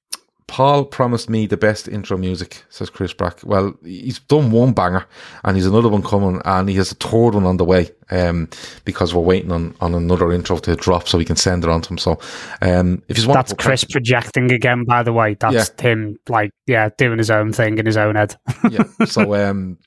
Paul promised me the best intro music, says Chris Brack. Well, he's done one banger and he's another one coming and he has a third one on the way um, because we're waiting on, on another intro to drop so we can send it on to him. So um, if just That's to Chris projecting again, by the way. That's him, like, yeah, doing his own thing in his own head. yeah. So um,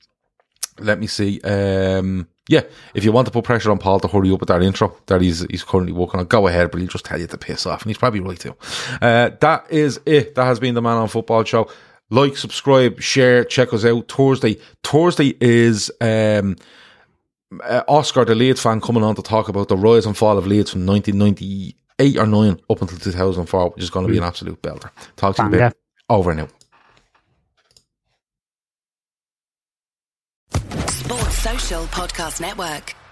let me see. Um, yeah, if you want to put pressure on Paul to hurry up with that intro that he's he's currently working on, go ahead, but he'll just tell you to piss off, and he's probably right too. Uh, that is it. That has been the Man on Football show. Like, subscribe, share, check us out. Thursday, Thursday is um, uh, Oscar, the Leeds fan, coming on to talk about the rise and fall of Leeds from 1998 or 9 up until 2004, which is going to be an absolute belter. Talk to you a bit. Over and Sports Podcast Network.